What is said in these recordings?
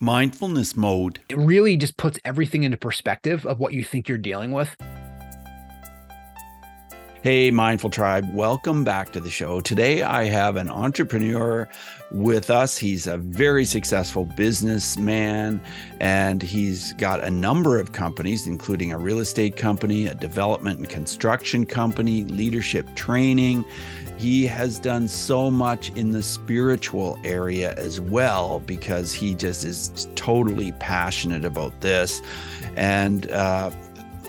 mindfulness mode. It really just puts everything into perspective of what you think you're dealing with. Hey, Mindful Tribe, welcome back to the show. Today, I have an entrepreneur with us. He's a very successful businessman, and he's got a number of companies, including a real estate company, a development and construction company, leadership training. He has done so much in the spiritual area as well because he just is totally passionate about this. And, uh,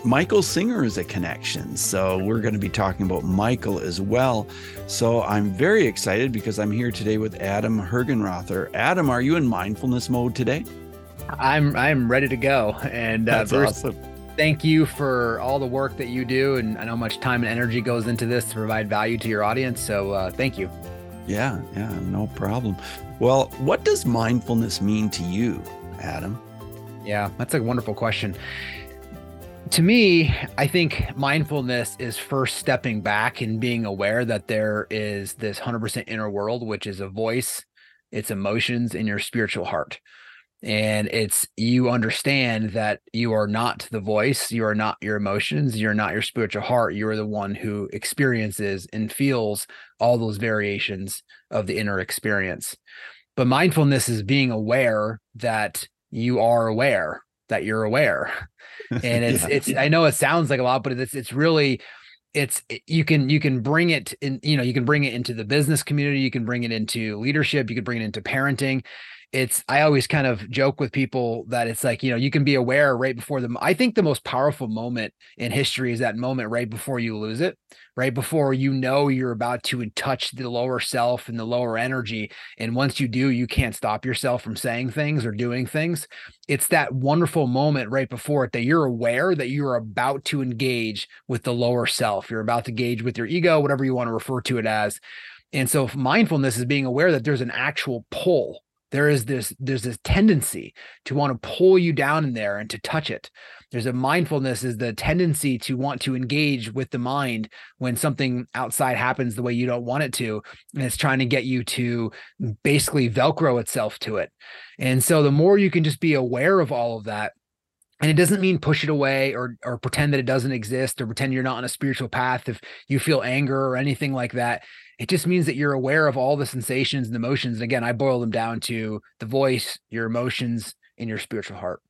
Michael Singer is a connection. So we're going to be talking about Michael as well. So I'm very excited because I'm here today with Adam Hergenrother. Adam, are you in mindfulness mode today? I'm I'm ready to go. And uh, That's Bruce, awesome. Thank you for all the work that you do. And I know much time and energy goes into this to provide value to your audience. So uh, thank you. Yeah, yeah, no problem. Well, what does mindfulness mean to you, Adam? Yeah, that's a wonderful question to me, I think mindfulness is first stepping back and being aware that there is this 100% inner world, which is a voice, it's emotions in your spiritual heart. And it's you understand that you are not the voice, you are not your emotions, you're not your spiritual heart. You are the one who experiences and feels all those variations of the inner experience. But mindfulness is being aware that you are aware that you're aware and it's yeah. it's i know it sounds like a lot but it's it's really it's you can you can bring it in you know you can bring it into the business community you can bring it into leadership you can bring it into parenting it's i always kind of joke with people that it's like you know you can be aware right before them i think the most powerful moment in history is that moment right before you lose it right before you know you're about to touch the lower self and the lower energy and once you do you can't stop yourself from saying things or doing things. It's that wonderful moment right before it that you're aware that you're about to engage with the lower self. You're about to engage with your ego whatever you want to refer to it as. And so mindfulness is being aware that there's an actual pull there is this there's this tendency to want to pull you down in there and to touch it. There's a mindfulness is the tendency to want to engage with the mind when something outside happens the way you don't want it to and it's trying to get you to basically velcro itself to it. And so the more you can just be aware of all of that and it doesn't mean push it away or or pretend that it doesn't exist or pretend you're not on a spiritual path if you feel anger or anything like that it just means that you're aware of all the sensations and emotions and again i boil them down to the voice your emotions and your spiritual heart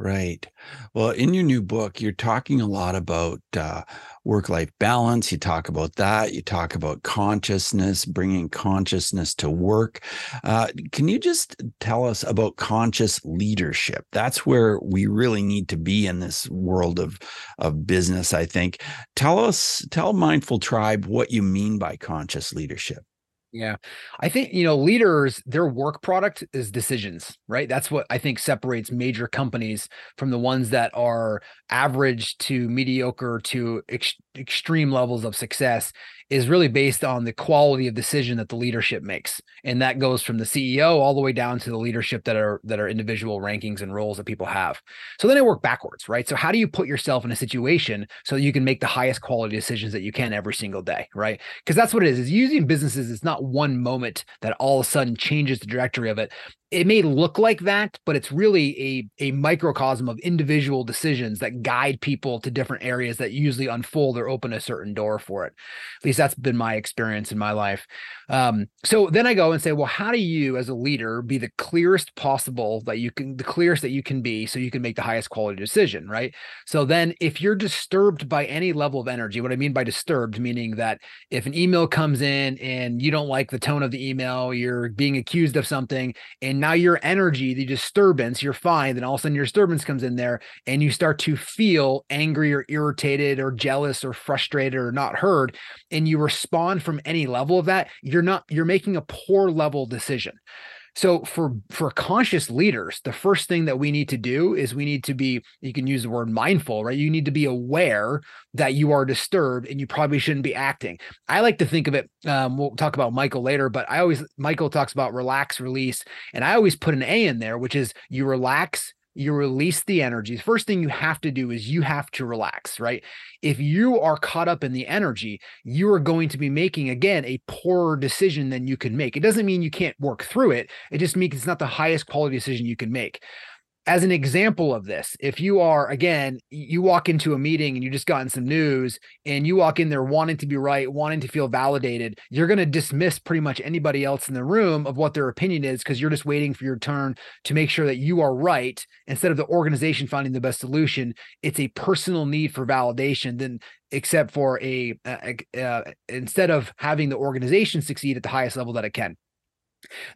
Right. Well, in your new book, you're talking a lot about uh, work life balance. You talk about that. You talk about consciousness, bringing consciousness to work. Uh, can you just tell us about conscious leadership? That's where we really need to be in this world of, of business, I think. Tell us, tell Mindful Tribe what you mean by conscious leadership. Yeah. I think, you know, leaders, their work product is decisions, right? That's what I think separates major companies from the ones that are average to mediocre to ex- extreme levels of success is really based on the quality of decision that the leadership makes. And that goes from the ceo all the way down to the leadership that are that are individual rankings and roles that people have. So then i work backwards right? So how do you put yourself in a situation so you can make the highest quality decisions that you can every single day right? Because that's what it is. Is using businesses it's not one moment that all of a sudden changes the trajectory of it it may look like that, but it's really a, a microcosm of individual decisions that guide people to different areas that usually unfold or open a certain door for it. At least that's been my experience in my life. Um, so then I go and say, well, how do you as a leader be the clearest possible that you can, the clearest that you can be so you can make the highest quality decision, right? So then if you're disturbed by any level of energy, what I mean by disturbed, meaning that if an email comes in and you don't like the tone of the email, you're being accused of something and now your energy, the disturbance, you're fine. Then all of a sudden your disturbance comes in there and you start to feel angry or irritated or jealous or frustrated or not heard. And you respond from any level of that, you're not, you're making a poor level decision. So for for conscious leaders, the first thing that we need to do is we need to be you can use the word mindful, right? You need to be aware that you are disturbed and you probably shouldn't be acting. I like to think of it um, we'll talk about Michael later, but I always Michael talks about relax, release, and I always put an A in there, which is you relax, you release the energies. First thing you have to do is you have to relax, right? If you are caught up in the energy, you are going to be making, again, a poorer decision than you can make. It doesn't mean you can't work through it, it just means it's not the highest quality decision you can make as an example of this, if you are again, you walk into a meeting and you just gotten some news and you walk in there wanting to be right, wanting to feel validated, you're going to dismiss pretty much anybody else in the room of what their opinion is because you're just waiting for your turn to make sure that you are right instead of the organization finding the best solution. It's a personal need for validation. Then except for a, uh, uh, instead of having the organization succeed at the highest level that it can.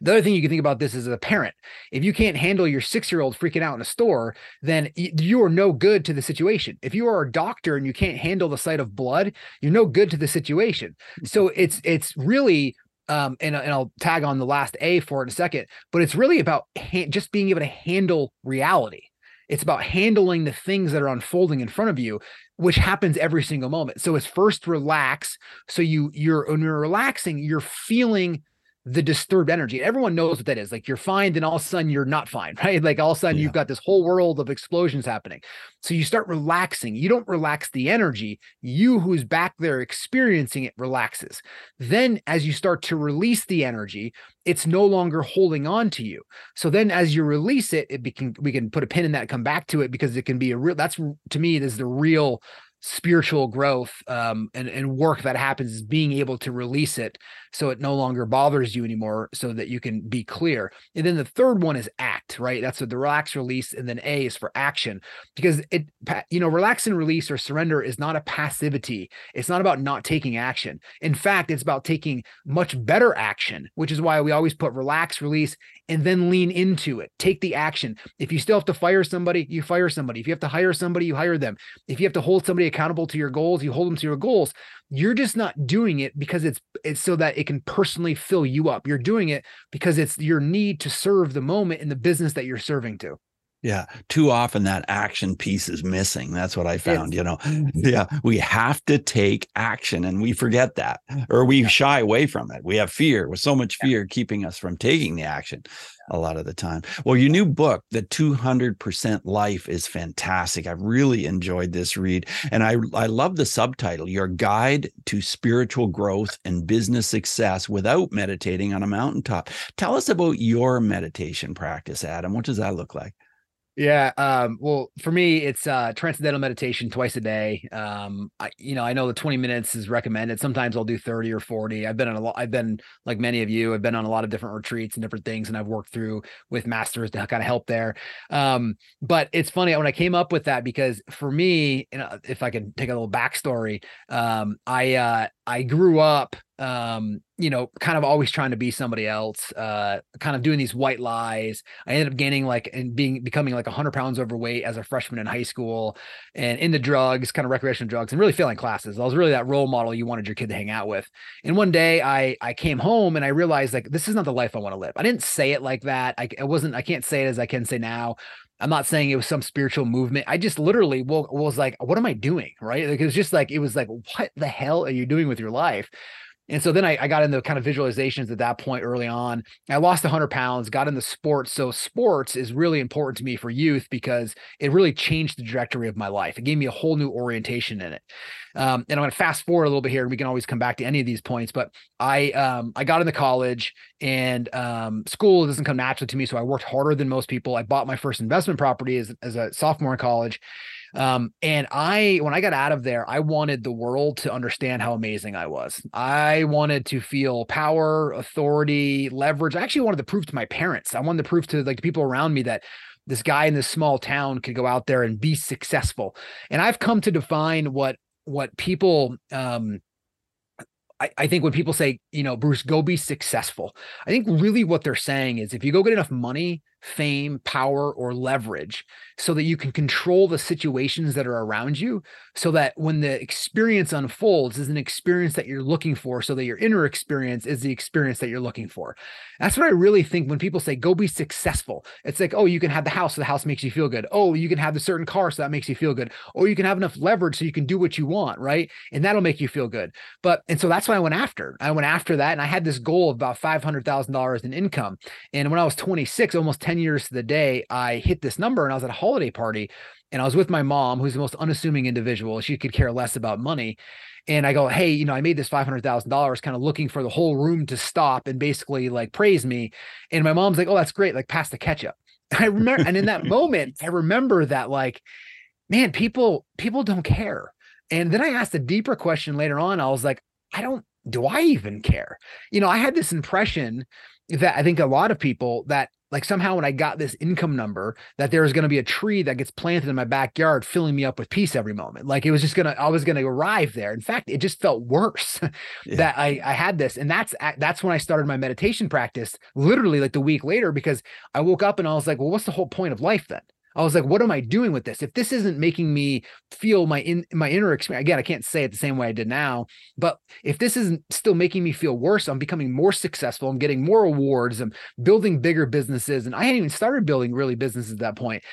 The other thing you can think about this is as a parent. If you can't handle your six year old freaking out in a store, then you are no good to the situation. If you are a doctor and you can't handle the sight of blood, you're no good to the situation. So it's it's really um, and, and I'll tag on the last A for it in a second, but it's really about ha- just being able to handle reality. It's about handling the things that are unfolding in front of you, which happens every single moment. So it's first relax. So you you're when you're relaxing, you're feeling the disturbed energy. Everyone knows what that is. Like you're fine, then all of a sudden you're not fine, right? Like all of a sudden yeah. you've got this whole world of explosions happening. So you start relaxing. You don't relax the energy. You who's back there experiencing it relaxes. Then as you start to release the energy, it's no longer holding on to you. So then as you release it, it can we can put a pin in that, come back to it because it can be a real that's to me, this is the real spiritual growth um, and, and work that happens is being able to release it so it no longer bothers you anymore so that you can be clear. And then the third one is act right? That's what the relax release and then a is for action. Because it you know relax and release or surrender is not a passivity. It's not about not taking action. In fact it's about taking much better action which is why we always put relax release and then lean into it. Take the action. If you still have to fire somebody you fire somebody. If you have to hire somebody you hire them. If you have to hold somebody accountable to your goals, you hold them to your goals. You're just not doing it because it's it's so that it can personally fill you up. You're doing it because it's your need to serve the moment in the business that you're serving to. Yeah. Too often that action piece is missing. That's what I found, it's, you know. Mm-hmm. Yeah. We have to take action and we forget that or we yeah. shy away from it. We have fear with so much fear yeah. keeping us from taking the action a lot of the time. Well, your new book, The 200% Life, is fantastic. I've really enjoyed this read. And I, I love the subtitle Your Guide to Spiritual Growth and Business Success Without Meditating on a Mountaintop. Tell us about your meditation practice, Adam. What does that look like? Yeah. Um, well, for me, it's uh, transcendental meditation twice a day. Um, I, you know, I know the 20 minutes is recommended. Sometimes I'll do 30 or 40. I've been on a lot, I've been like many of you, I've been on a lot of different retreats and different things, and I've worked through with masters to kind of help there. Um, but it's funny when I came up with that because for me, you know, if I can take a little backstory, um, I, uh, I grew up um you know kind of always trying to be somebody else uh kind of doing these white lies i ended up gaining like and being becoming like 100 pounds overweight as a freshman in high school and into drugs kind of recreational drugs and really failing classes i was really that role model you wanted your kid to hang out with and one day i i came home and i realized like this is not the life i want to live i didn't say it like that i, I wasn't i can't say it as i can say now I'm not saying it was some spiritual movement. I just literally was like, what am I doing? Right. Like, it was just like, it was like, what the hell are you doing with your life? And so then I, I, got into kind of visualizations at that point early on. I lost 100 pounds, got into sports. So sports is really important to me for youth because it really changed the trajectory of my life. It gave me a whole new orientation in it. Um, and I'm going to fast forward a little bit here, and we can always come back to any of these points. But I um, I got into college, and um, school doesn't come naturally to me, so I worked harder than most people. I bought my first investment property as as a sophomore in college. Um, and I, when I got out of there, I wanted the world to understand how amazing I was. I wanted to feel power, authority, leverage. I actually wanted to prove to my parents. I wanted to prove to like the people around me that this guy in this small town could go out there and be successful. And I've come to define what what people um I, I think when people say, you know, Bruce, go be successful, I think really what they're saying is if you go get enough money, fame, power, or leverage so that you can control the situations that are around you so that when the experience unfolds is an experience that you're looking for so that your inner experience is the experience that you're looking for. That's what I really think when people say go be successful. It's like, oh, you can have the house so the house makes you feel good. Oh, you can have the certain car so that makes you feel good. Or you can have enough leverage so you can do what you want, right? And that'll make you feel good. But and so that's what I went after. I went after that and I had this goal of about $500,000 in income. And when I was 26, almost 10 10 years to the day, I hit this number and I was at a holiday party and I was with my mom, who's the most unassuming individual. She could care less about money. And I go, hey, you know, I made this $500,000 kind of looking for the whole room to stop and basically like praise me. And my mom's like, oh, that's great. Like pass the ketchup. I remember, and in that moment, I remember that like, man, people, people don't care. And then I asked a deeper question later on. I was like, I don't, do I even care? You know, I had this impression that I think a lot of people that like somehow when I got this income number, that there was going to be a tree that gets planted in my backyard, filling me up with peace every moment. Like it was just gonna, I was gonna arrive there. In fact, it just felt worse yeah. that I I had this, and that's that's when I started my meditation practice. Literally like the week later, because I woke up and I was like, well, what's the whole point of life then? I was like, what am I doing with this? If this isn't making me feel my in my inner experience, again, I can't say it the same way I did now, but if this isn't still making me feel worse, I'm becoming more successful. I'm getting more awards. I'm building bigger businesses. And I hadn't even started building really businesses at that point.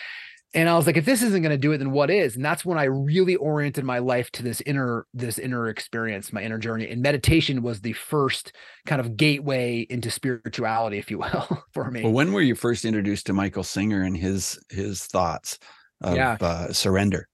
And I was like, if this isn't going to do it, then what is? And that's when I really oriented my life to this inner, this inner experience, my inner journey. And meditation was the first kind of gateway into spirituality, if you will, for me. Well, when were you first introduced to Michael Singer and his his thoughts of yeah. uh, surrender?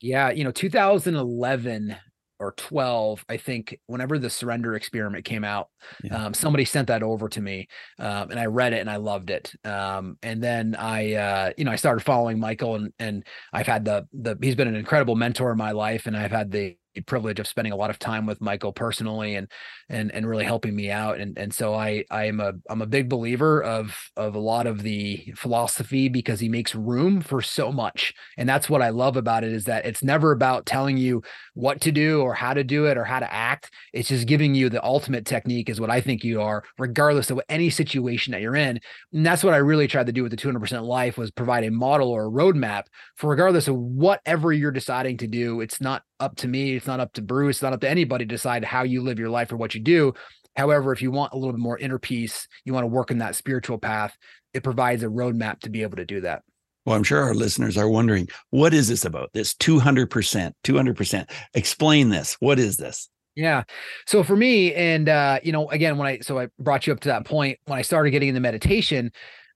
Yeah, you know, 2011 or 12 i think whenever the surrender experiment came out yeah. um, somebody sent that over to me um, and i read it and i loved it um, and then i uh, you know i started following michael and and i've had the the he's been an incredible mentor in my life and i've had the privilege of spending a lot of time with Michael personally and and and really helping me out and and so I I am a I'm a big believer of of a lot of the philosophy because he makes room for so much and that's what I love about it is that it's never about telling you what to do or how to do it or how to act it's just giving you the ultimate technique is what I think you are regardless of any situation that you're in and that's what I really tried to do with the 200% life was provide a model or a roadmap for regardless of whatever you're deciding to do it's not up to me. It's not up to Bruce. It's not up to anybody to decide how you live your life or what you do. However, if you want a little bit more inner peace, you want to work in that spiritual path, it provides a roadmap to be able to do that. Well, I'm sure our listeners are wondering, what is this about? This 200%, 200%. Explain this. What is this? Yeah. So for me, and uh, you know, again, when I so I brought you up to that point when I started getting into meditation,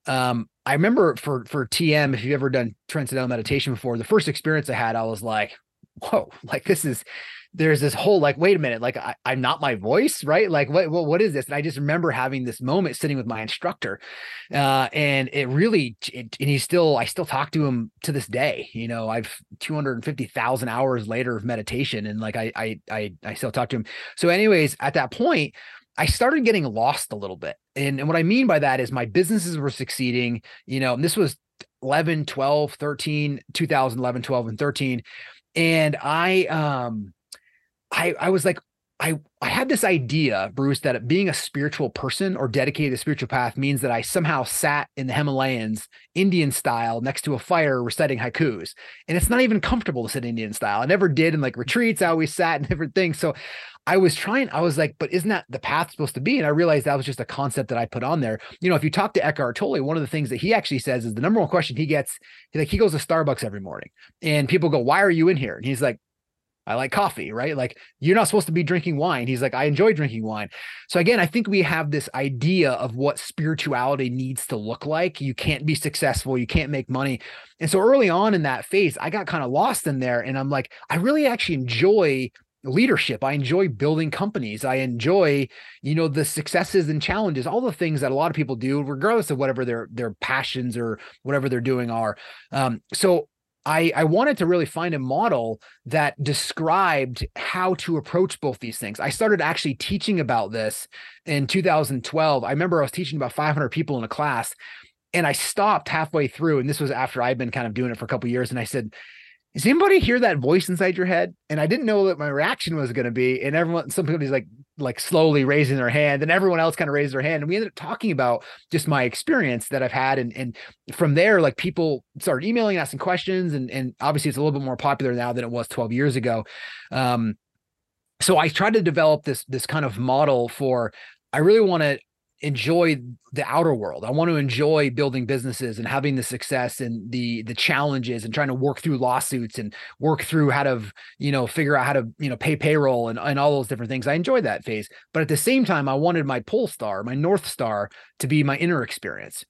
um, I remember for for TM, if you've ever done transcendental meditation before, the first experience I had, I was like, whoa, like this is there's this whole like, wait a minute, like I, am not my voice, right? Like what, what what is this? And I just remember having this moment sitting with my instructor, uh, and it really, it, and he's still, I still talk to him to this day. You know, I've 250,000 hours later of meditation, and like I I I I still talk to him. So, anyways, at that point. I started getting lost a little bit. And, and what I mean by that is my businesses were succeeding, you know, this was 11, 12, 13, 2011, 12, and 13 and I um I I was like I I had this idea, Bruce, that being a spiritual person or dedicated to spiritual path means that I somehow sat in the Himalayas, Indian style, next to a fire reciting haikus. And it's not even comfortable to sit Indian style. I never did in like retreats. I always sat in different things. So I was trying, I was like, but isn't that the path supposed to be? And I realized that was just a concept that I put on there. You know, if you talk to Eckhart Tolle, one of the things that he actually says is the number one question he gets, like he goes to Starbucks every morning and people go, Why are you in here? And he's like, I like coffee, right? Like you're not supposed to be drinking wine. He's like, I enjoy drinking wine. So again, I think we have this idea of what spirituality needs to look like. You can't be successful, you can't make money. And so early on in that phase, I got kind of lost in there. And I'm like, I really actually enjoy leadership. I enjoy building companies. I enjoy, you know, the successes and challenges, all the things that a lot of people do, regardless of whatever their their passions or whatever they're doing are. Um, so I, I wanted to really find a model that described how to approach both these things. I started actually teaching about this in 2012. I remember I was teaching about 500 people in a class and I stopped halfway through. And this was after I'd been kind of doing it for a couple years. And I said, does anybody hear that voice inside your head? And I didn't know what my reaction was going to be. And everyone, somebody's like, like slowly raising their hand, and everyone else kind of raised their hand. And we ended up talking about just my experience that I've had. And, and from there, like people started emailing, asking questions. And, and obviously it's a little bit more popular now than it was 12 years ago. Um, so I tried to develop this, this kind of model for, I really want to enjoy the outer world. I want to enjoy building businesses and having the success and the the challenges and trying to work through lawsuits and work through how to, you know, figure out how to, you know, pay payroll and, and all those different things. I enjoyed that phase. But at the same time, I wanted my pole star, my North Star to be my inner experience.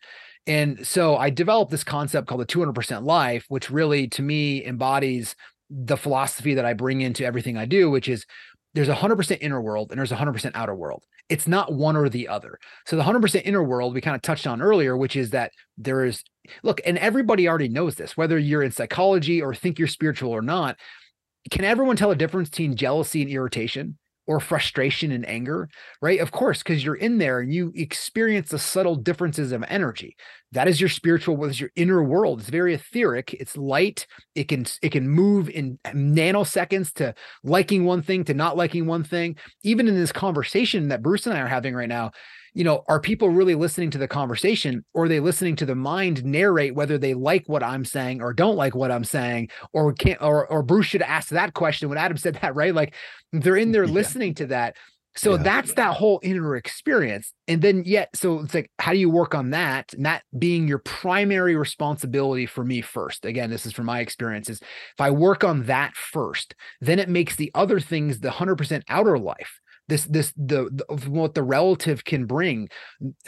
And so I developed this concept called the 200% life, which really to me embodies the philosophy that I bring into everything I do, which is there's a 100% inner world and there's a 100% outer world. It's not one or the other. So the 100% inner world we kind of touched on earlier, which is that there is look, and everybody already knows this, whether you're in psychology or think you're spiritual or not. Can everyone tell a difference between jealousy and irritation? Or frustration and anger, right? Of course, because you're in there and you experience the subtle differences of energy. That is your spiritual, what is your inner world. It's very etheric. It's light. It can it can move in uh, nanoseconds to liking one thing to not liking one thing. Even in this conversation that Bruce and I are having right now, you know, are people really listening to the conversation or are they listening to the mind narrate whether they like what I'm saying or don't like what I'm saying? Or can't or or Bruce should ask that question when Adam said that, right? Like they're in there yeah. listening to that. So yeah. that's that whole inner experience. And then yet, so it's like, how do you work on that? And that being your primary responsibility for me first. Again, this is from my experiences. If I work on that first, then it makes the other things the 100% outer life this this the, the what the relative can bring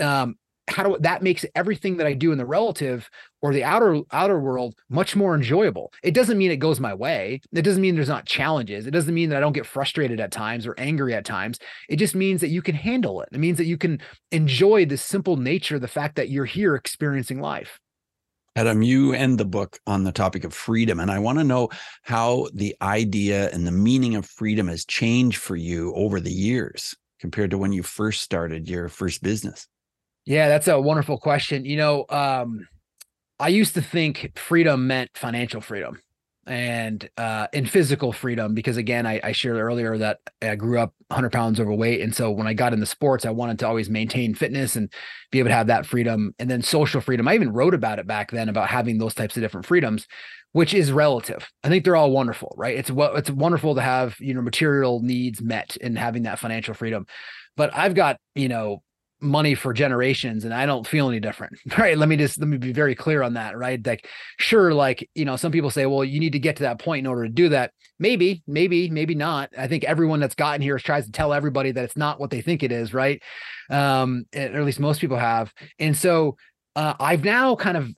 um how do that makes everything that I do in the relative or the outer outer world much more enjoyable. It doesn't mean it goes my way. It doesn't mean there's not challenges. It doesn't mean that I don't get frustrated at times or angry at times. It just means that you can handle it. It means that you can enjoy the simple nature, the fact that you're here experiencing life. Adam, you end the book on the topic of freedom. And I want to know how the idea and the meaning of freedom has changed for you over the years compared to when you first started your first business. Yeah, that's a wonderful question. You know, um, I used to think freedom meant financial freedom and uh in physical freedom because again I, I shared earlier that i grew up 100 pounds overweight and so when i got into sports i wanted to always maintain fitness and be able to have that freedom and then social freedom. I even wrote about it back then about having those types of different freedoms which is relative. I think they're all wonderful right? It's what it's wonderful to have you know material needs met and having that financial freedom. But i've got you know money for generations and I don't feel any different. Right. Let me just let me be very clear on that. Right. Like, sure, like, you know, some people say, well, you need to get to that point in order to do that. Maybe, maybe, maybe not. I think everyone that's gotten here tries to tell everybody that it's not what they think it is, right? Um, or at least most people have. And so uh, I've now kind of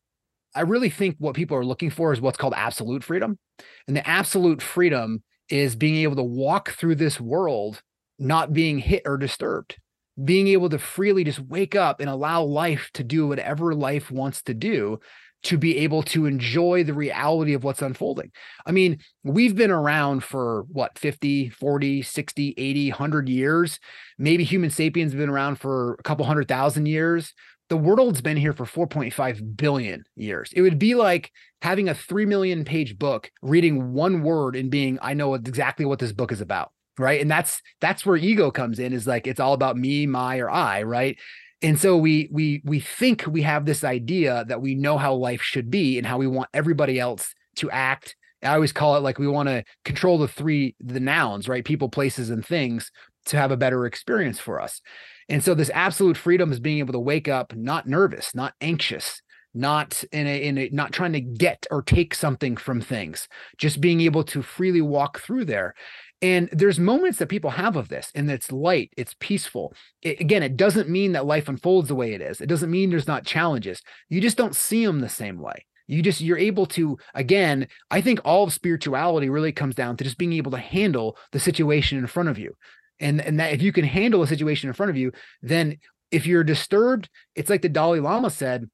I really think what people are looking for is what's called absolute freedom. And the absolute freedom is being able to walk through this world not being hit or disturbed being able to freely just wake up and allow life to do whatever life wants to do to be able to enjoy the reality of what's unfolding. I mean, we've been around for what 50, 40, 60, 80, 100 years. Maybe human sapiens have been around for a couple hundred thousand years. The world's been here for 4.5 billion years. It would be like having a 3 million page book, reading one word and being, I know exactly what this book is about right? And that's that's where ego comes in is like it's all about me my or i right? And so we we we think we have this idea that we know how life should be and how we want everybody else to act. I always call it like we want to control the three the nouns right? People places and things to have a better experience for us. And so this absolute freedom is being able to wake up not nervous not anxious not in a in a not trying to get or take something from things just being able to freely walk through there and there's moments that people have of this, and it's light, it's peaceful. It, again, it doesn't mean that life unfolds the way it is. It doesn't mean there's not challenges. You just don't see them the same way. You just you're able to again. I think all of spirituality really comes down to just being able to handle the situation in front of you, and and that if you can handle a situation in front of you, then if you're disturbed, it's like the Dalai Lama said.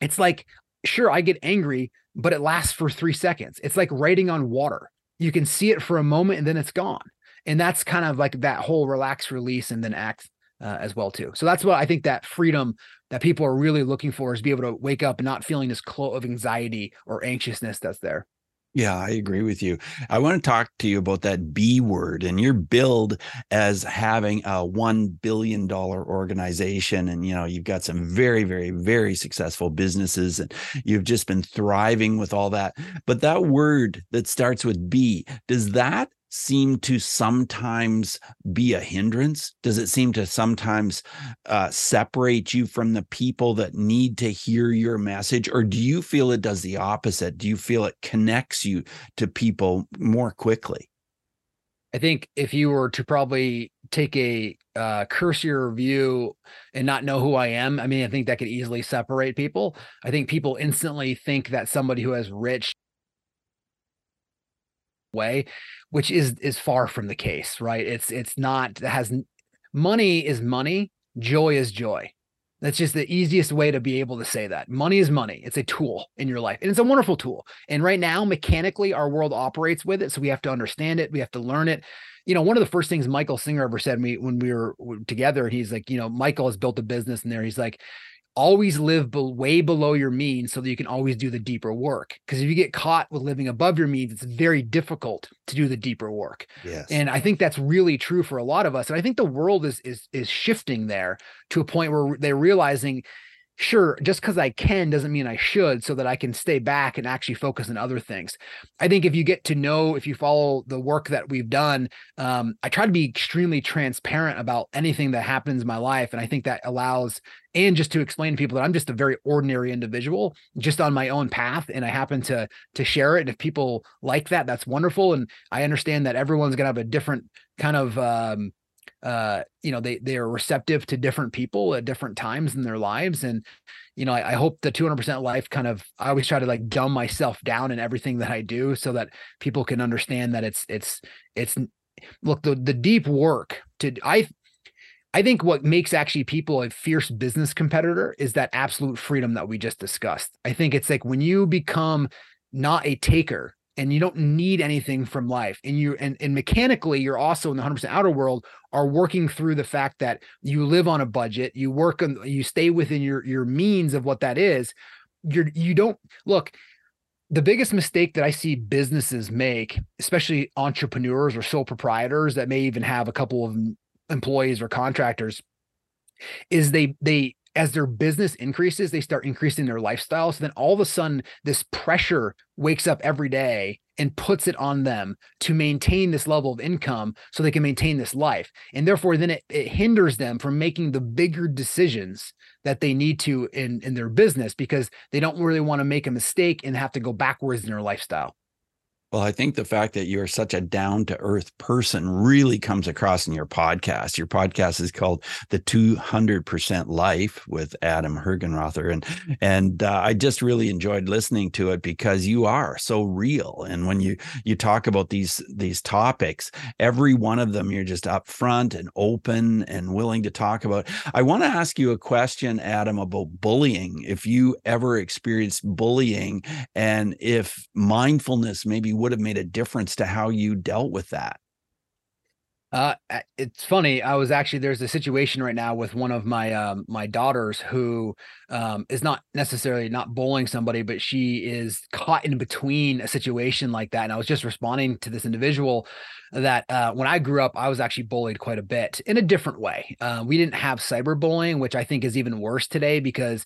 It's like sure I get angry, but it lasts for three seconds. It's like writing on water you can see it for a moment and then it's gone. And that's kind of like that whole relax, release, and then act uh, as well too. So that's what I think that freedom that people are really looking for is be able to wake up not feeling this cloak of anxiety or anxiousness that's there. Yeah, I agree with you. I want to talk to you about that B word and your build as having a $1 billion organization. And, you know, you've got some very, very, very successful businesses and you've just been thriving with all that. But that word that starts with B, does that seem to sometimes be a hindrance? Does it seem to sometimes uh, separate you from the people that need to hear your message? Or do you feel it does the opposite? Do you feel it connects you to people more quickly? I think if you were to probably take a uh, cursory view and not know who I am, I mean, I think that could easily separate people. I think people instantly think that somebody who has rich way, which is is far from the case, right? It's it's not that has money is money, joy is joy. That's just the easiest way to be able to say that. Money is money. It's a tool in your life, and it's a wonderful tool. And right now, mechanically, our world operates with it, so we have to understand it. We have to learn it. You know, one of the first things Michael Singer ever said me when we were together, he's like, you know, Michael has built a business in there. He's like, always live be- way below your means so that you can always do the deeper work. Because if you get caught with living above your means, it's very difficult to do the deeper work. Yes. And I think that's really true for a lot of us. And I think the world is is is shifting there to a point where they're realizing sure, just because I can doesn't mean I should, so that I can stay back and actually focus on other things. I think if you get to know, if you follow the work that we've done, um, I try to be extremely transparent about anything that happens in my life. And I think that allows, and just to explain to people that I'm just a very ordinary individual, just on my own path. And I happen to to share it. And if people like that, that's wonderful. And I understand that everyone's gonna have a different kind of um, uh you know they they are receptive to different people at different times in their lives and you know I, I, hope the 200% life kind of i always try to like dumb myself down in everything that i do so that people can understand that it's it's it's look the the deep work to i i think what makes actually people a fierce business competitor is that absolute freedom that we just discussed. I think it's like when you become not a taker and you don't need anything from life and you and, and mechanically you're also in the 100% outer world are working through the fact that you live on a budget you work on you stay within your your means of what that is you're you don't look the biggest mistake that i see businesses make especially entrepreneurs or sole proprietors that may even have a couple of employees or contractors is they they as their business increases, they start increasing their lifestyle. So then all of a sudden, this pressure wakes up every day and puts it on them to maintain this level of income so they can maintain this life. And therefore, then it, it hinders them from making the bigger decisions that they need to in, in their business because they don't really want to make a mistake and have to go backwards in their lifestyle. Well, I think the fact that you're such a down to earth person really comes across in your podcast. Your podcast is called The 200% Life with Adam Hergenrother. And, and uh, I just really enjoyed listening to it because you are so real. And when you, you talk about these, these topics, every one of them, you're just upfront and open and willing to talk about. I want to ask you a question, Adam, about bullying. If you ever experienced bullying and if mindfulness maybe would have made a difference to how you dealt with that? Uh, it's funny. I was actually there's a situation right now with one of my um my daughters who um is not necessarily not bullying somebody, but she is caught in between a situation like that. And I was just responding to this individual that uh, when I grew up, I was actually bullied quite a bit in a different way. Uh, we didn't have cyberbullying, which I think is even worse today because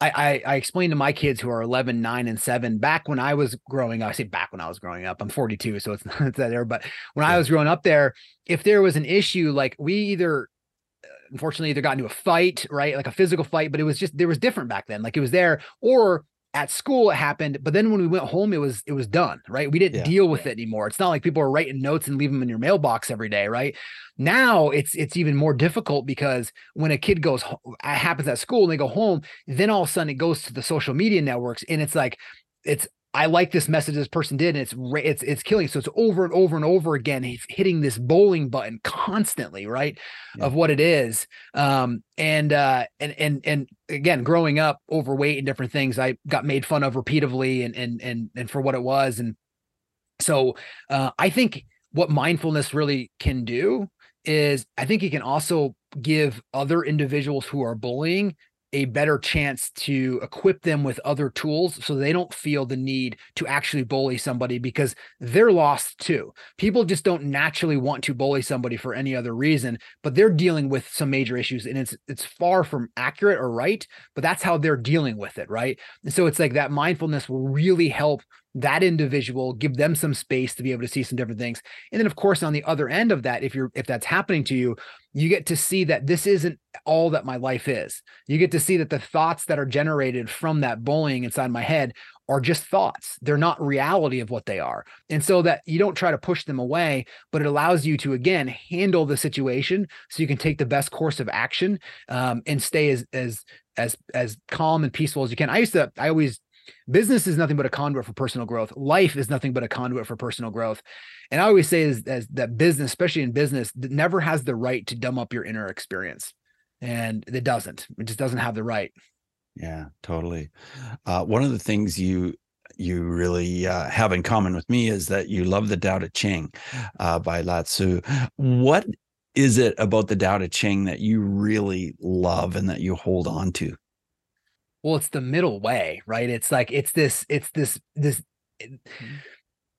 I, I, I explained to my kids who are 11, 9, and 7 back when I was growing up. I say back when I was growing up. I'm 42, so it's not that there. But when yeah. I was growing up there, if there was an issue, like we either uh, unfortunately either got into a fight, right? Like a physical fight, but it was just there was different back then. Like it was there, or at school it happened but then when we went home it was it was done right? We didn't yeah. deal with it anymore. It's not like people are writing notes and leave them in your mailbox every day right? Now it's it's even more difficult because when a kid goes happens at school and they go home then all of a sudden it goes to the social media networks and it's like it's I like this message this person did, and it's it's it's killing. So it's over and over and over again. Hitting this bowling button constantly, right? Yeah. Of what it is. Um, and uh, and and and again, growing up overweight and different things, I got made fun of repeatedly, and and and and for what it was. And so uh, I think what mindfulness really can do is, I think it can also give other individuals who are bullying a better chance to equip them with other tools so they don't feel the need to actually bully somebody because they're lost too. People just don't naturally want to bully somebody for any other reason, but they're dealing with some major issues and it's it's far from accurate or right, but that's how they're dealing with it, right? And so it's like that mindfulness will really help that individual give them some space to be able to see some different things and then of course on the other end of that if you're if that's happening to you you get to see that this isn't all that my life is you get to see that the thoughts that are generated from that bullying inside my head are just thoughts. They're not reality of what they are. And so that you don't try to push them away, but it allows you to, again, handle the situation so you can take the best course of action um, and stay as, as, as, as calm and peaceful as you can. I used to, I always, business is nothing but a conduit for personal growth. Life is nothing but a conduit for personal growth. And I always say is, is that business, especially in business, never has the right to dumb up your inner experience. And it doesn't. It just doesn't have the right. Yeah, totally. Uh, one of the things you you really uh, have in common with me is that you love the Tao Te Ching uh, by Lao Tzu. What is it about the Tao Te Ching that you really love and that you hold on to? Well, it's the middle way, right? It's like it's this, it's this, this. Mm-hmm.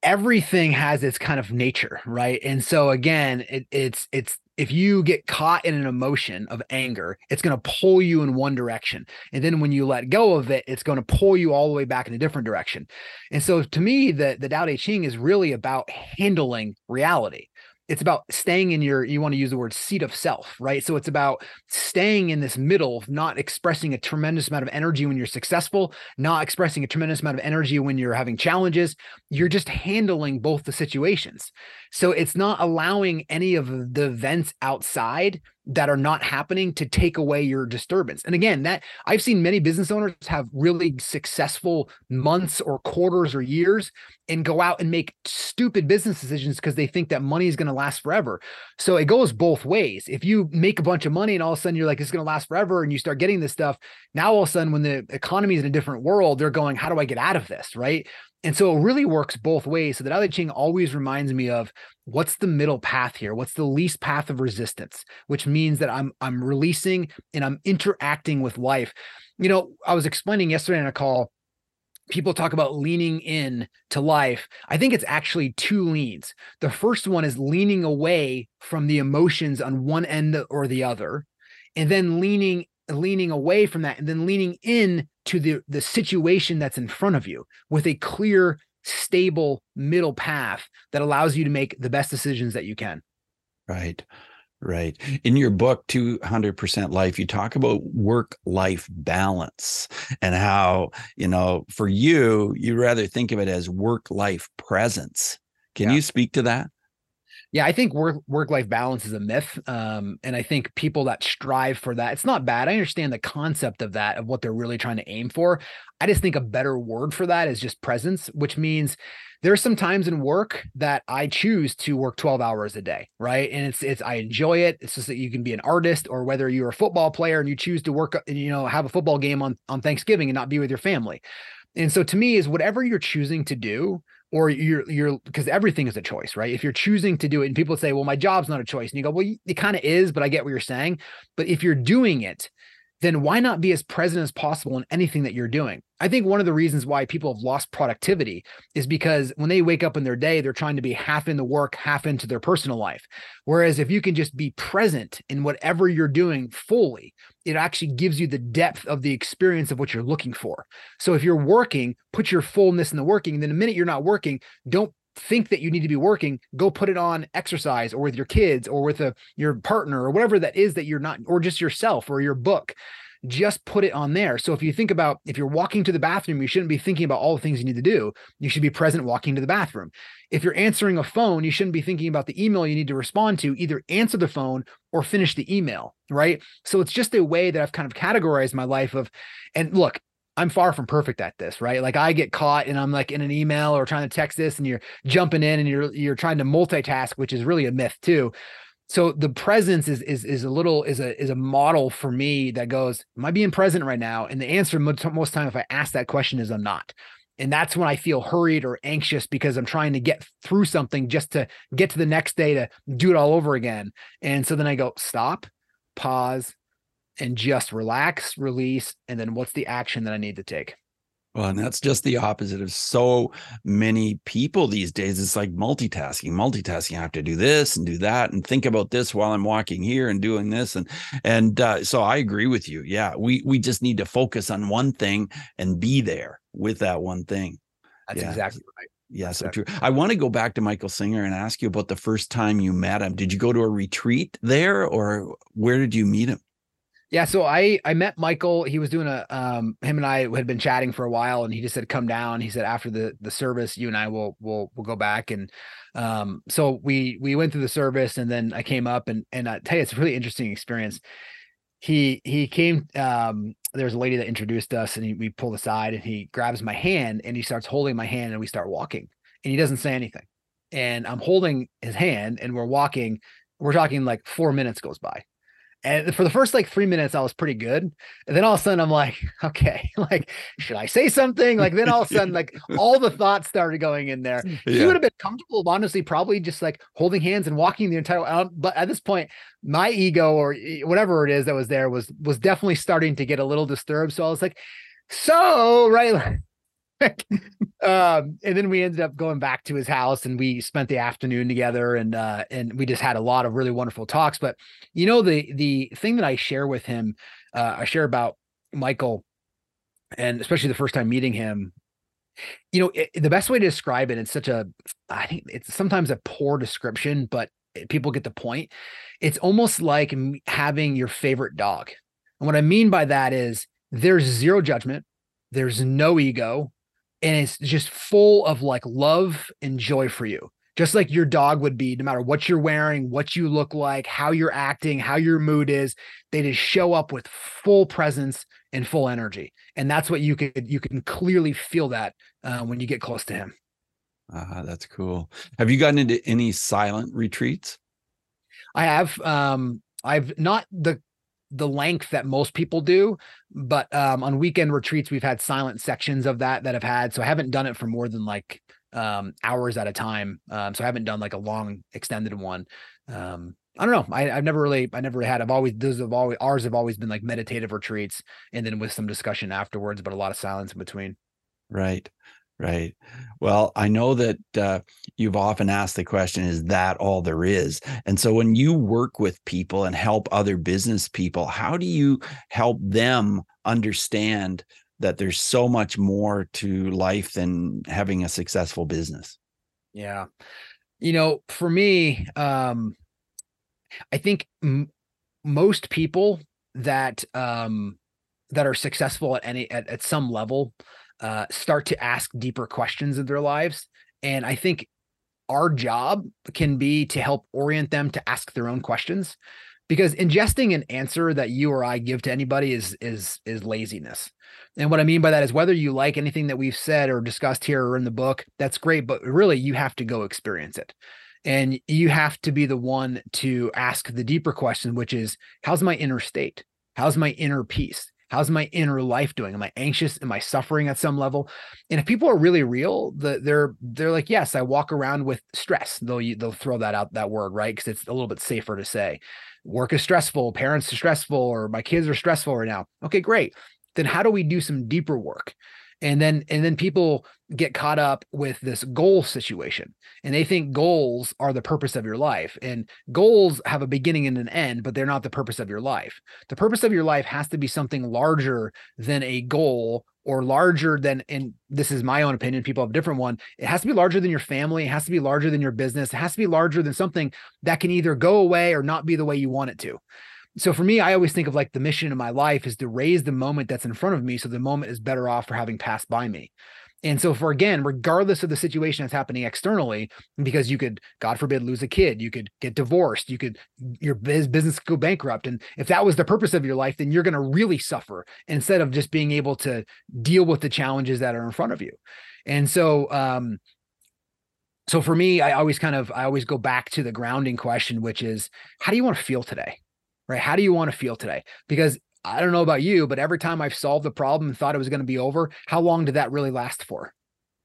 Everything has its kind of nature, right? And so again, it, it's it's if you get caught in an emotion of anger, it's going to pull you in one direction. And then when you let go of it, it's going to pull you all the way back in a different direction. And so to me, the, the Tao Te Ching is really about handling reality it's about staying in your you want to use the word seat of self right? So it's about staying in this middle not expressing a tremendous amount of energy when you're successful not expressing a tremendous amount of energy when you're having challenges. You're just handling both the situations. So it's not allowing any of the events outside that are not happening to take away your disturbance. And again, that I've seen many business owners have really successful months or quarters or years and go out and make stupid business decisions because they think that money is going to last forever. So it goes both ways. If you make a bunch of money and all of a sudden you're like, it's going to last forever and you start getting this stuff, now all of a sudden when the economy is in a different world, they're going, how do I get out of this? Right. And so it really works both ways. So the Tao Te Ching always reminds me of what's the middle path here? What's the least path of resistance? Which means that I'm I'm releasing and I'm interacting with life. You know, I was explaining yesterday in a call. People talk about leaning in to life. I think it's actually two leans. The first one is leaning away from the emotions on one end or the other, and then leaning leaning away from that and then leaning in to the the situation that's in front of you with a clear stable middle path that allows you to make the best decisions that you can. Right right. In your book 200% life you talk about work life balance and how you know for you you rather think of it as work life presence. Can yeah. you speak to that yeah, I think work work life balance is a myth, um, and I think people that strive for that, it's not bad. I understand the concept of that, of what they're really trying to aim for. I just think a better word for that is just presence, which means there's some times in work that I choose to work 12 hours a day, right? And it's it's I enjoy it. It's just that you can be an artist or whether you're a football player and you choose to work, and you know, have a football game on on Thanksgiving and not be with your family. And so to me is whatever you're choosing to do, or you're you're because everything is a choice, right? If you're choosing to do it, and people say, "Well, my job's not a choice," and you go, "Well, it kind of is," but I get what you're saying. But if you're doing it, then why not be as present as possible in anything that you're doing? I think one of the reasons why people have lost productivity is because when they wake up in their day, they're trying to be half in the work, half into their personal life. Whereas if you can just be present in whatever you're doing fully, it actually gives you the depth of the experience of what you're looking for. So if you're working, put your fullness in the working. And then the minute you're not working, don't think that you need to be working, go put it on exercise or with your kids or with a your partner or whatever that is that you're not, or just yourself or your book just put it on there. So if you think about if you're walking to the bathroom, you shouldn't be thinking about all the things you need to do. You should be present walking to the bathroom. If you're answering a phone, you shouldn't be thinking about the email you need to respond to. Either answer the phone or finish the email, right? So it's just a way that I've kind of categorized my life of and look, I'm far from perfect at this, right? Like I get caught and I'm like in an email or trying to text this and you're jumping in and you're you're trying to multitask, which is really a myth too so the presence is is is a little is a is a model for me that goes am i being present right now? And the answer most most time if i ask that question is i'm not. And that's when i feel hurried or anxious because i'm trying to get through something just to get to the next day to do it all over again. And so then i go stop pause and just relax release and then what's the action that i need to take well, and that's just the opposite of so many people these days. It's like multitasking, multitasking. I have to do this and do that and think about this while I'm walking here and doing this. And and uh, so I agree with you. Yeah, we we just need to focus on one thing and be there with that one thing. That's yeah. exactly right. Yeah, so true. I want to go back to Michael Singer and ask you about the first time you met him. Did you go to a retreat there or where did you meet him? Yeah, so I I met Michael. He was doing a um him and I had been chatting for a while and he just said come down. He said after the the service you and I will will will go back and um so we we went through the service and then I came up and and I tell you it's a really interesting experience. He he came um there was a lady that introduced us and he, we pulled aside and he grabs my hand and he starts holding my hand and we start walking and he doesn't say anything. And I'm holding his hand and we're walking. We're talking like 4 minutes goes by and for the first like three minutes, I was pretty good. And then all of a sudden, I'm like, okay, like, should I say something? Like, then all of a sudden, like, all the thoughts started going in there. Yeah. He would have been comfortable, honestly, probably just like holding hands and walking the entire. Um, but at this point, my ego or whatever it is that was there was was definitely starting to get a little disturbed. So I was like, so right. um, and then we ended up going back to his house and we spent the afternoon together and uh, and we just had a lot of really wonderful talks. But you know, the the thing that I share with him, uh, I share about Michael, and especially the first time meeting him, you know, it, the best way to describe it, it's such a, I think it's sometimes a poor description, but people get the point. It's almost like having your favorite dog. And what I mean by that is there's zero judgment, there's no ego, and it's just full of like love and joy for you. Just like your dog would be no matter what you're wearing what you look like how you're acting how your mood is they just show up with full presence and full energy. And that's what you could you can clearly feel that uh, when you get close to him. Uh, that's cool. Have you gotten into any silent retreats? I have um i've not the the length that most people do. But um, on weekend retreats, we've had silent sections of that that have had. So I haven't done it for more than like um, hours at a time. Um, so I haven't done like a long extended one. Um, I don't know. I, have never really, I never had. I've always, those have always, ours have always been like meditative retreats, and then with some discussion afterwards, but a lot of silence in between. Right. Right. Well, I know that uh, you've often asked the question, is that all there is? And so when you work with people and help other business people, how do you help them understand that there's so much more to life than having a successful business? Yeah. You know, for me, um, I think m- most people that um, that are successful at any at, at some level uh, start to ask deeper questions of their lives. And I think our job can be to help orient them to ask their own questions because ingesting an answer that you or I give to anybody is is is laziness. And what I mean by that is whether you like anything that we've said or discussed here or in the book, that's great, but really you have to go experience it. And you have to be the one to ask the deeper question, which is how's my inner state? How's my inner peace? How's my inner life doing? Am I anxious? Am I suffering at some level? And if people are really real, the, they're they're like, yes, I walk around with stress. They'll they'll throw that out that word right because it's a little bit safer to say. Work is stressful, parents are stressful, or my kids are stressful right now. Okay, great. Then how do we do some deeper work? And then and then people get caught up with this goal situation and they think goals are the purpose of your life and goals have a beginning and an end but they're not the purpose of your life. The purpose of your life has to be something larger than a goal or larger than and this is my own opinion people have a different one it has to be larger than your family it has to be larger than your business it has to be larger than something that can either go away or not be the way you want it to so for me, I always think of like the mission in my life is to raise the moment that's in front of me so the moment is better off for having passed by me. And so for again, regardless of the situation that's happening externally, because you could, God forbid, lose a kid, you could get divorced, you could your business could go bankrupt. And if that was the purpose of your life, then you're going to really suffer instead of just being able to deal with the challenges that are in front of you. And so um so for me, I always kind of I always go back to the grounding question, which is how do you want to feel today? Right? How do you want to feel today? Because I don't know about you, but every time I've solved the problem and thought it was going to be over, how long did that really last for?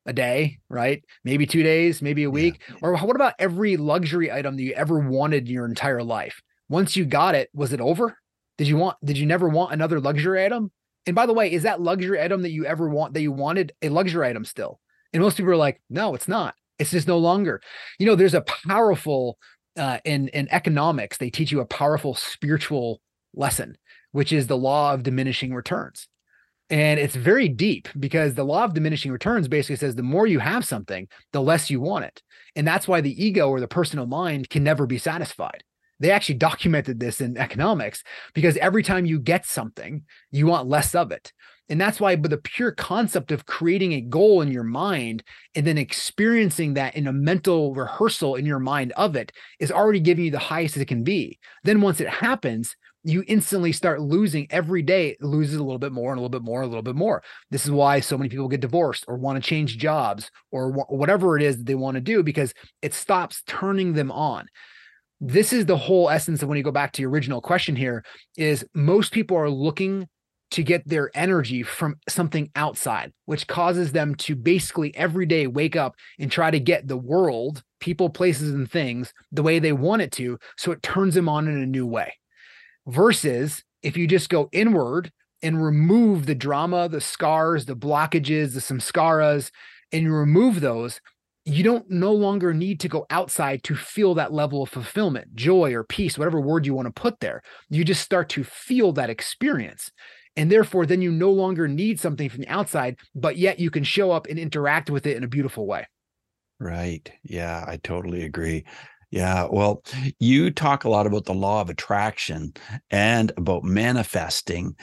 A day, right? Maybe two days, maybe a week. Yeah. Or what about every luxury item that you ever wanted in your entire life? Once you got it, was it over? Did you want, did you never want another luxury item? And by the way, is that luxury item that you ever want that you wanted a luxury item still? And most people are like, no, it's not. It's just no longer. You know, there's a powerful uh, in in economics they teach you a powerful spiritual lesson which is the law of diminishing returns. And it's very deep because the law of diminishing returns basically says the more you have something the less you want it. And that's why the ego or the personal mind can never be satisfied. They actually documented this in economics because every time you get something, you want less of it. And that's why, but the pure concept of creating a goal in your mind and then experiencing that in a mental rehearsal in your mind of it is already giving you the highest it can be. Then once it happens, you instantly start losing every day, it loses a little bit more and a little bit more, a little bit more. This is why so many people get divorced or want to change jobs or wh- whatever it is that they want to do because it stops turning them on. This is the whole essence of when you go back to your original question here is most people are looking to get their energy from something outside, which causes them to basically every day wake up and try to get the world, people, places, and things the way they want it to. So it turns them on in a new way versus if you just go inward and remove the drama, the scars, the blockages, the samskaras, and you remove those, you don't no longer need to go outside to feel that level of fulfillment, joy, or peace, whatever word you want to put there. You just start to feel that experience. And therefore, then you no longer need something from the outside, but yet you can show up and interact with it in a beautiful way. Right. Yeah, I totally agree. Yeah, well, you talk a lot about the law of attraction and about manifesting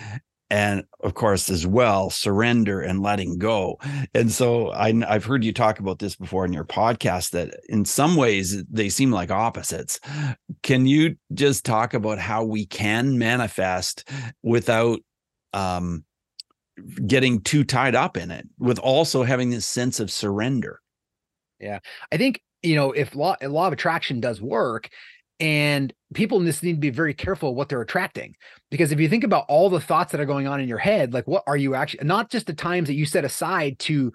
and of course as well surrender and letting go and so I, have heard you talk about this before in your podcast that in some ways they seem like opposites can you just talk about how we can manifest without um, getting too tied up in it with also having this sense of surrender. Yeah i think you know, if law law of attraction does work, and people just need to be very careful what they're attracting because if you think about all the thoughts that are going on in your head like what are you actually not just the times that you set aside to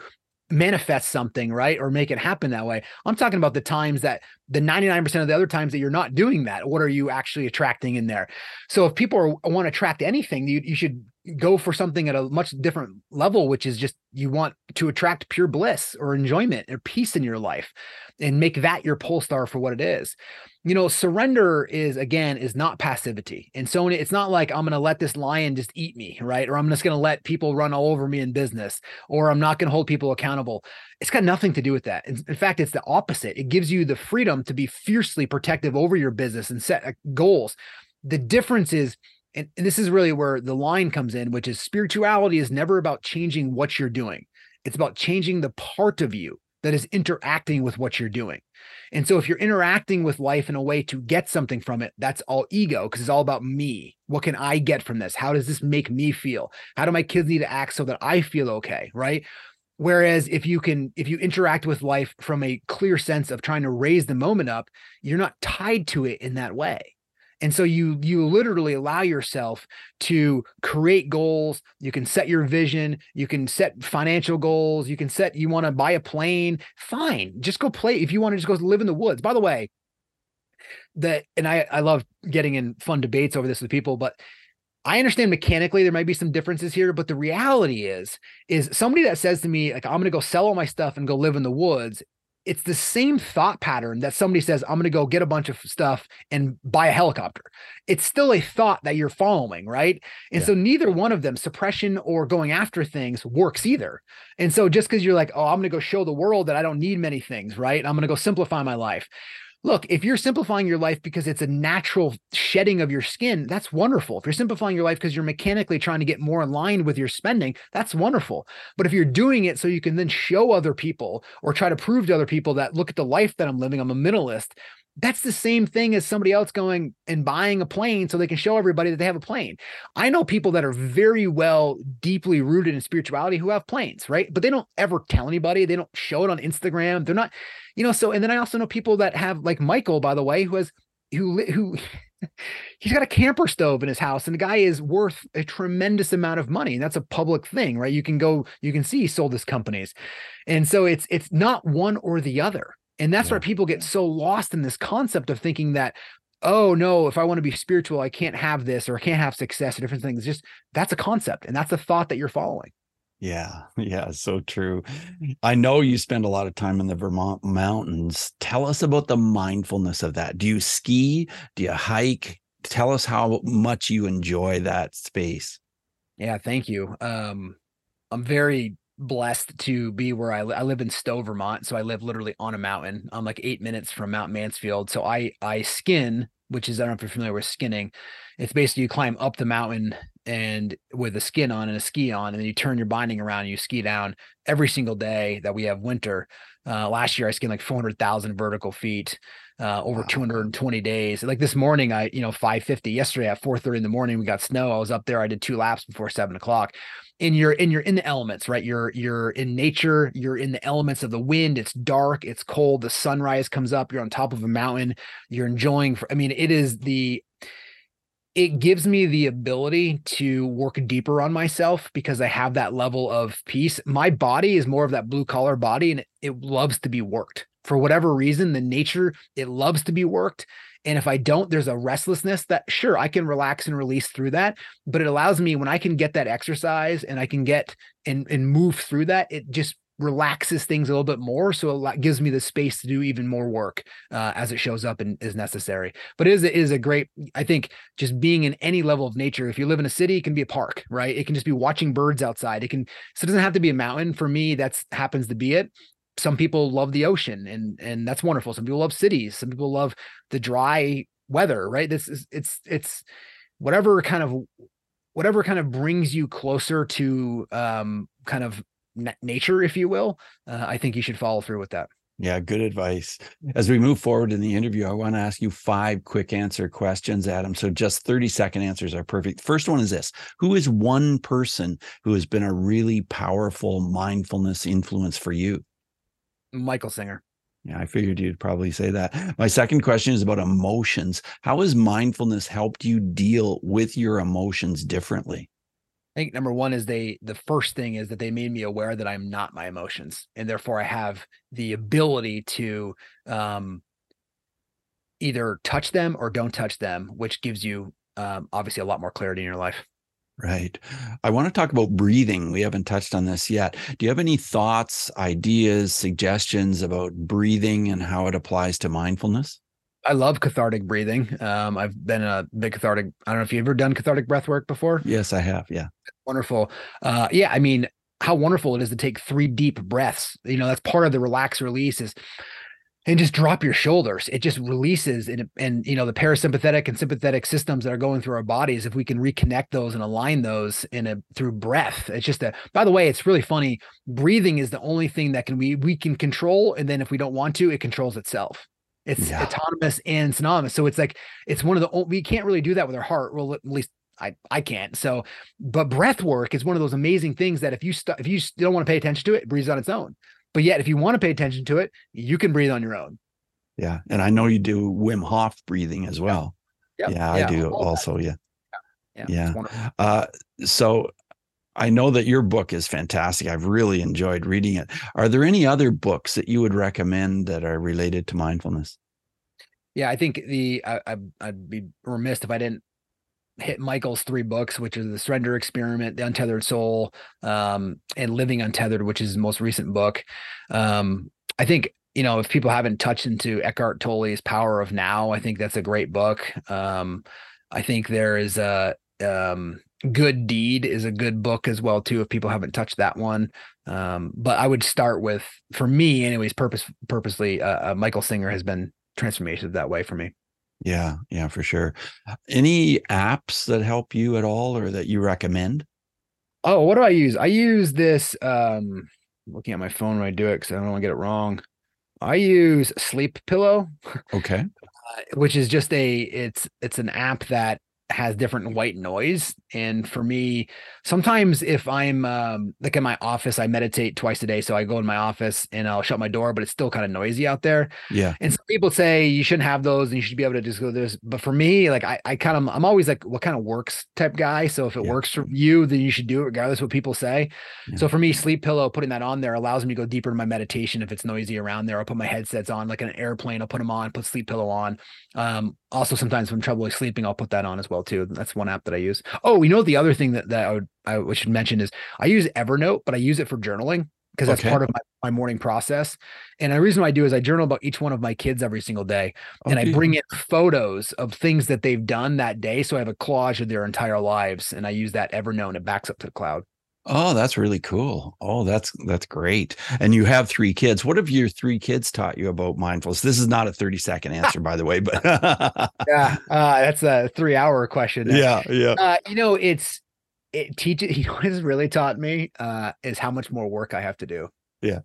manifest something right or make it happen that way. I'm talking about the times that the 99% of the other times that you're not doing that what are you actually attracting in there? So if people are, want to attract anything you, you should go for something at a much different level, which is just you want to attract pure bliss or enjoyment or peace in your life and make that your pole star for what it is. You know, surrender is again is not passivity. And so it's not like I'm going to let this lion just eat me, right? Or I'm just going to let people run all over me in business, or I'm not going to hold people accountable. It's got nothing to do with that. In, fact, it's the opposite. It gives you the freedom to be fiercely protective over your business and set uh, goals. The difference is and, and this is really where the line comes in, which is spirituality is never about changing what you're doing. It's about changing the part of you that is interacting with what you're doing. And so if you're interacting with life in a way to get something from it, that's all ego because it's all about me. What can I get from this? How does this make me feel? How do my kids need to act so that I feel okay? Right. Whereas if you can, if you interact with life from a clear sense of trying to raise the moment up, you're not tied to it in that way and so you you literally allow yourself to create goals. You can set your vision. You can set financial goals. You can set you want to buy a plane. Fine. Just go play if you want to just go live in the woods. By the way that and i i love getting in fun debates over this with people but I understand mechanically there might be some differences here, but the reality is, is somebody that says to me, like, I'm gonna go sell all my stuff and go live in the woods it's the same thought pattern that somebody says, I'm going to go get a bunch of stuff and buy a helicopter. It's still a thought that you're following, right? And yeah. so neither one of them, suppression or going after things, works either. And so just because you're like, oh, I'm going to go show the world that I don't need many things, right? I'm going to go simplify my life look, if you're simplifying your life because it's a natural shedding of your skin, that's wonderful. If you're simplifying your life because you're mechanically trying to get more aligned with your spending, that's wonderful. But if you're doing it so you can then show other people or try to prove to other people that look at the life that I'm living, I'm a minimalist, that's the same thing as somebody else going and buying a plane so they can show everybody that they have a plane. I know people that are very well deeply rooted in spirituality who have planes, right? But they don't ever tell anybody. They don't show it on Instagram. They're not, you know, so and then I also know people that have like Michael by the way who has who who he's got a camper stove in his house and the guy is worth a tremendous amount of money and that's a public thing right you can go you can see he sold his companies and so it's it's not one or the other and that's yeah. where people get so lost in this concept of thinking that, oh no, if I want to be spiritual, I can't have this or I can't have success or different things. Just that's a concept and that's a thought that you're following. Yeah, yeah, so true. I know you spend a lot of time in the Vermont mountains. Tell us about the mindfulness of that. Do you ski? Do you hike? Tell us how much you enjoy that space. Yeah, thank you. Um, I'm very blessed to be where I, li- I live in Stowe, Vermont. So I live literally on a mountain. I'm like eight minutes from Mount Mansfield. So I I skin which is I don't know if you're familiar with skinning. It's basically you climb up the mountain and with a skin on and a ski on, and then you turn your binding around and you ski down every single day that we have winter. Uh, last year I skinned like 400,000 vertical feet uh, over wow. 220 days. Like this morning, I, you know, 550 yesterday at 430 in the morning, we got snow. I was up there. I did two laps before seven o'clock. And you're in you're in the elements, right? You're you're in nature, you're in the elements of the wind. It's dark, it's cold, the sunrise comes up, you're on top of a mountain, you're enjoying. for, I mean, it is the it gives me the ability to work deeper on myself because I have that level of peace. My body is more of that blue collar body and it, it loves to be worked for whatever reason, the nature, it loves to be worked. And if I don't, there's a restlessness that sure I can relax and release through that. But it allows me when I can get that exercise and I can get and and move through that, it just relaxes things a little bit more. So it gives me the space to do even more work uh, as it shows up and is necessary. But it is, it is a great, I think, just being in any level of nature. If you live in a city, it can be a park, right? It can just be watching birds outside. It can, so it doesn't have to be a mountain. For me, that's happens to be it some people love the ocean and and that's wonderful some people love cities some people love the dry weather right this is it's it's whatever kind of whatever kind of brings you closer to um kind of nature if you will uh, i think you should follow through with that yeah, good advice. As we move forward in the interview, I want to ask you five quick answer questions, Adam. So just 30 second answers are perfect. First one is this Who is one person who has been a really powerful mindfulness influence for you? Michael Singer. Yeah, I figured you'd probably say that. My second question is about emotions. How has mindfulness helped you deal with your emotions differently? I think number one is they the first thing is that they made me aware that I'm not my emotions, and therefore I have the ability to um, either touch them or don't touch them, which gives you um, obviously a lot more clarity in your life. Right. I want to talk about breathing. We haven't touched on this yet. Do you have any thoughts, ideas, suggestions about breathing and how it applies to mindfulness? I love cathartic breathing. Um, I've been a big cathartic. I don't know if you've ever done cathartic breath work before. Yes, I have. Yeah. Wonderful. Uh, yeah. I mean, how wonderful it is to take three deep breaths. You know, that's part of the relax release is and just drop your shoulders. It just releases and and you know the parasympathetic and sympathetic systems that are going through our bodies. If we can reconnect those and align those in a through breath, it's just a. By the way, it's really funny. Breathing is the only thing that can we we can control, and then if we don't want to, it controls itself. It's yeah. autonomous and synonymous. So it's like it's one of the we can't really do that with our heart. Well, at least I I can't. So, but breath work is one of those amazing things that if you st- if you don't want to pay attention to it, it breathes on its own. But yet, if you want to pay attention to it, you can breathe on your own. Yeah. And I know you do Wim Hof breathing as well. Yeah, yeah, I do also. That. Yeah. Yeah. yeah. yeah. Uh, so I know that your book is fantastic. I've really enjoyed reading it. Are there any other books that you would recommend that are related to mindfulness? Yeah, I think the I, would be remiss if I didn't hit Michael's three books, which is the Surrender Experiment, The Untethered Soul, um, and Living Untethered, which is his most recent book. Um, I think you know if people haven't touched into Eckhart Tolle's Power of Now, I think that's a great book. Um, I think there is a um, Good Deed is a good book as well too. If people haven't touched that one, um, but I would start with, for me, anyways, purpose purposely, uh, uh, Michael Singer has been transformative that way for me. Yeah, yeah, for sure. Any apps that help you at all or that you recommend? Oh, what do I use? I use this um looking at my phone when I do it because I don't want to get it wrong. I use Sleep Pillow. Okay. Uh, which is just a it's it's an app that has different white noise and for me sometimes if i'm um, like in my office i meditate twice a day so i go in my office and i'll shut my door but it's still kind of noisy out there. Yeah. And some people say you shouldn't have those and you should be able to just go this but for me like i, I kind of i'm always like what kind of works type guy? So if it yeah. works for you then you should do it regardless of what people say. Yeah. so for me sleep pillow putting that on there allows me to go deeper in my meditation if it's noisy around there. I'll put my headsets on like an airplane i'll put them on put sleep pillow on um also sometimes when trouble sleeping i'll put that on as well too. That's one app that i use. Oh you know the other thing that, that i would i should mention is i use evernote but i use it for journaling because that's okay. part of my, my morning process. And the reason why i do is i journal about each one of my kids every single day and i bring in photos of things that they've done that day so i have a collage of their entire lives and i use that evernote and it backs up to the cloud Oh, that's really cool. Oh, that's that's great. And you have three kids. What have your three kids taught you about mindfulness? This is not a 30 second answer, by the way, but yeah, uh, that's a three hour question. Yeah, yeah. Uh, you know, it's it teaches you know what has really taught me uh, is how much more work I have to do. Yeah.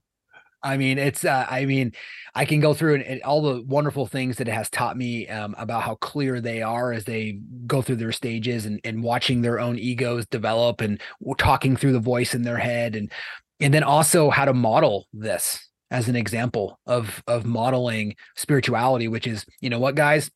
I mean, it's, uh, I mean, I can go through and, and, all the wonderful things that it has taught me um, about how clear they are as they go through their stages and, and watching their own egos develop and talking through the voice in their head. And, and then also how to model this as an example of, of modeling spirituality, which is, you know what, guys,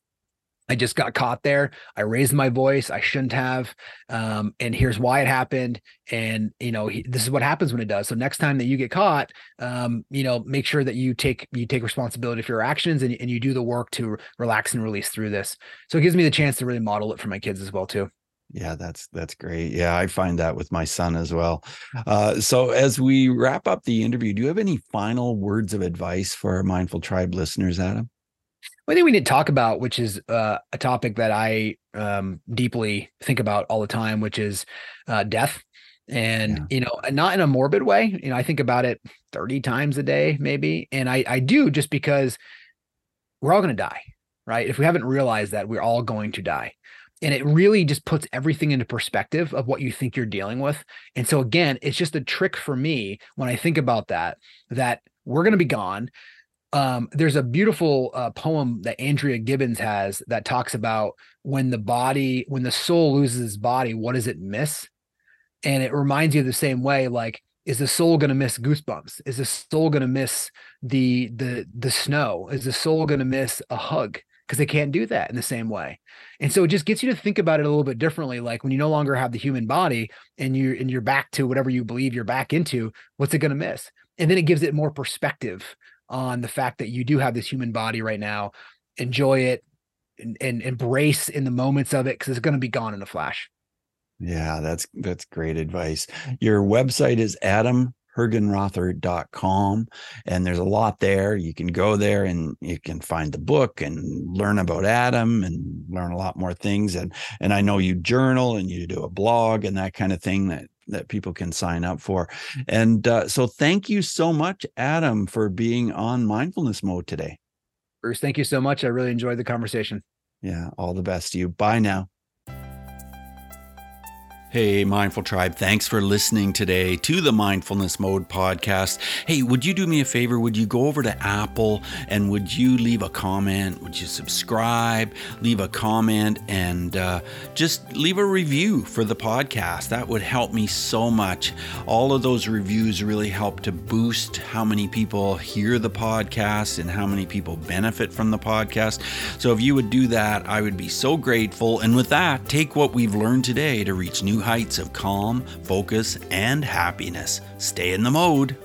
I just got caught there. I raised my voice. I shouldn't have. Um, and here's why it happened. And you know, he, this is what happens when it does. So next time that you get caught, um, you know, make sure that you take you take responsibility for your actions and, and you do the work to relax and release through this. So it gives me the chance to really model it for my kids as well too. Yeah, that's that's great. Yeah, I find that with my son as well. Uh, so as we wrap up the interview, do you have any final words of advice for our Mindful Tribe listeners, Adam? One thing we didn't talk about, which is uh, a topic that I um, deeply think about all the time, which is uh, death. And, yeah. you know, not in a morbid way. You know, I think about it 30 times a day, maybe. And I, I do just because we're all going to die, right? If we haven't realized that, we're all going to die. And it really just puts everything into perspective of what you think you're dealing with. And so, again, it's just a trick for me when I think about that, that we're going to be gone um, there's a beautiful uh, poem that Andrea Gibson has that talks about when the body, when the soul loses its body, what does it miss? And it reminds you the same way, like, is the soul going to miss goosebumps? Is the soul going to miss the the the snow? Is the soul going to miss a hug? Because they can't do that in the same way. And so it just gets you to think about it a little bit differently. Like when you no longer have the human body and you're and you're back to whatever you believe you're back into, what's it going to miss? And then it gives it more perspective on the fact that you do have this human body right now. Enjoy it and, and embrace in the moments of it because it's going to be gone in a flash. Yeah, that's that's great advice. Your website is adamhergenrother.com and there's a lot there. You can go there and you can find the book and learn about Adam and learn a lot more things and and I know you journal and you do a blog and that kind of thing that that people can sign up for. And uh, so thank you so much, Adam, for being on mindfulness mode today. Bruce, thank you so much. I really enjoyed the conversation. Yeah, all the best to you. Bye now. Hey, Mindful Tribe, thanks for listening today to the Mindfulness Mode podcast. Hey, would you do me a favor? Would you go over to Apple and would you leave a comment? Would you subscribe, leave a comment, and uh, just leave a review for the podcast? That would help me so much. All of those reviews really help to boost how many people hear the podcast and how many people benefit from the podcast. So if you would do that, I would be so grateful. And with that, take what we've learned today to reach heights of calm, focus, and happiness. Stay in the mode.